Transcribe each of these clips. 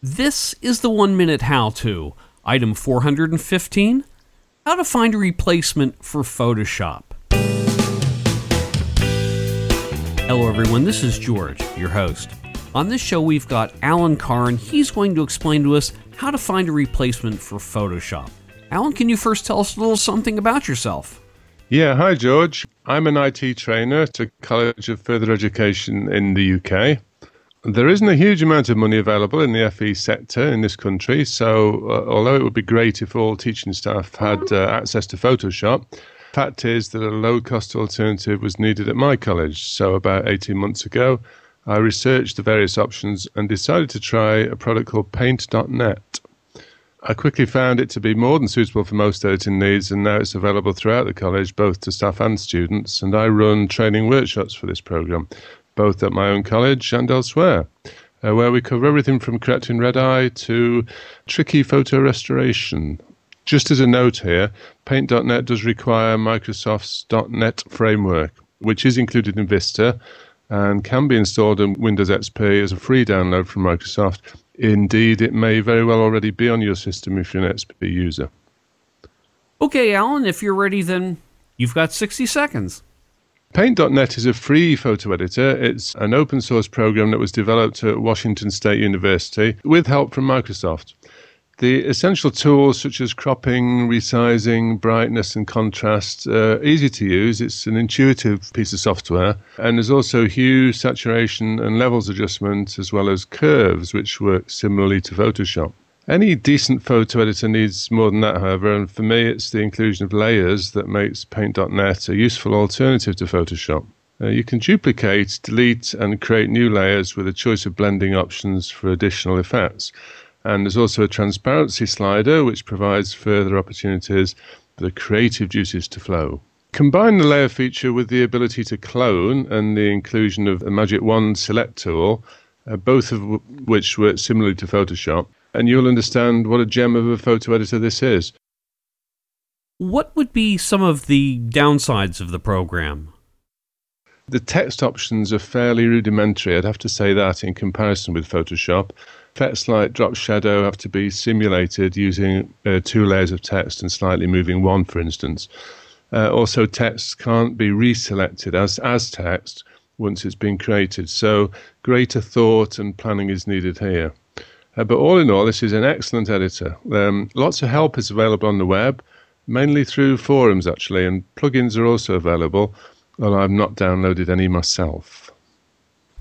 This is the one minute how to. Item 415 How to find a replacement for Photoshop. Hello, everyone. This is George, your host. On this show, we've got Alan Carr, and he's going to explain to us how to find a replacement for Photoshop. Alan, can you first tell us a little something about yourself? Yeah, hi George. I'm an IT trainer to College of Further Education in the UK. There isn't a huge amount of money available in the FE sector in this country, so uh, although it would be great if all teaching staff had uh, access to Photoshop, fact is that a low cost alternative was needed at my college. So about 18 months ago, I researched the various options and decided to try a product called Paint.net. I quickly found it to be more than suitable for most editing needs, and now it's available throughout the college, both to staff and students. And I run training workshops for this program, both at my own college and elsewhere, uh, where we cover everything from correcting red eye to tricky photo restoration. Just as a note here, Paint.net does require Microsoft's .NET framework, which is included in Vista and can be installed in Windows XP as a free download from Microsoft. Indeed, it may very well already be on your system if you're an XP user. Okay, Alan, if you're ready, then you've got 60 seconds. Paint.net is a free photo editor. It's an open source program that was developed at Washington State University with help from Microsoft. The essential tools such as cropping, resizing, brightness, and contrast are easy to use. It's an intuitive piece of software. And there's also hue, saturation, and levels adjustment, as well as curves, which work similarly to Photoshop. Any decent photo editor needs more than that, however, and for me, it's the inclusion of layers that makes Paint.net a useful alternative to Photoshop. Uh, you can duplicate, delete, and create new layers with a choice of blending options for additional effects. And there's also a transparency slider, which provides further opportunities for the creative juices to flow. Combine the layer feature with the ability to clone and the inclusion of the Magic Wand Select tool, uh, both of w- which work similarly to Photoshop, and you'll understand what a gem of a photo editor this is. What would be some of the downsides of the program? The text options are fairly rudimentary, I'd have to say that, in comparison with Photoshop. Effects like drop shadow have to be simulated using uh, two layers of text and slightly moving one, for instance. Uh, also, text can't be reselected as, as text once it's been created, so greater thought and planning is needed here. Uh, but all in all, this is an excellent editor. Um, lots of help is available on the web, mainly through forums actually, and plugins are also available, although I've not downloaded any myself.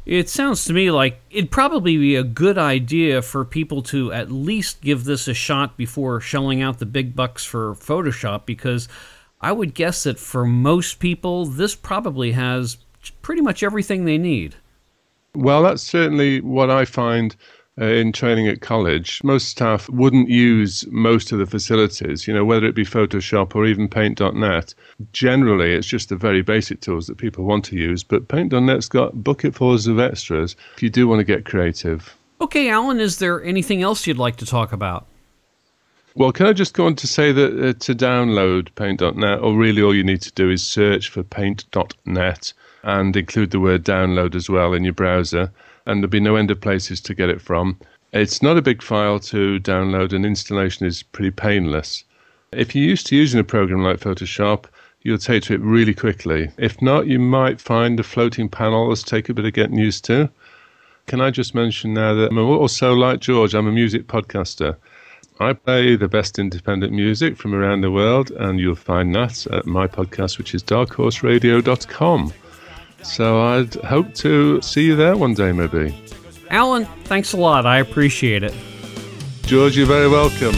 It sounds to me like it'd probably be a good idea for people to at least give this a shot before shelling out the big bucks for Photoshop because I would guess that for most people, this probably has pretty much everything they need. Well, that's certainly what I find uh, in training at college, most staff wouldn't use most of the facilities, you know, whether it be Photoshop or even Paint.net. Generally, it's just the very basic tools that people want to use, but Paint.net's got bucketfuls of extras if you do want to get creative. Okay, Alan, is there anything else you'd like to talk about? Well, can I just go on to say that uh, to download Paint.net, or really all you need to do is search for Paint.net and include the word download as well in your browser and there'll be no end of places to get it from. It's not a big file to download, and installation is pretty painless. If you're used to using a program like Photoshop, you'll take to it really quickly. If not, you might find the floating panels take a bit of getting used to. Can I just mention now that I'm also, like George, I'm a music podcaster. I play the best independent music from around the world, and you'll find that at my podcast, which is darkhorseradio.com. So I'd hope to see you there one day, maybe. Alan, thanks a lot. I appreciate it. George, you're very welcome.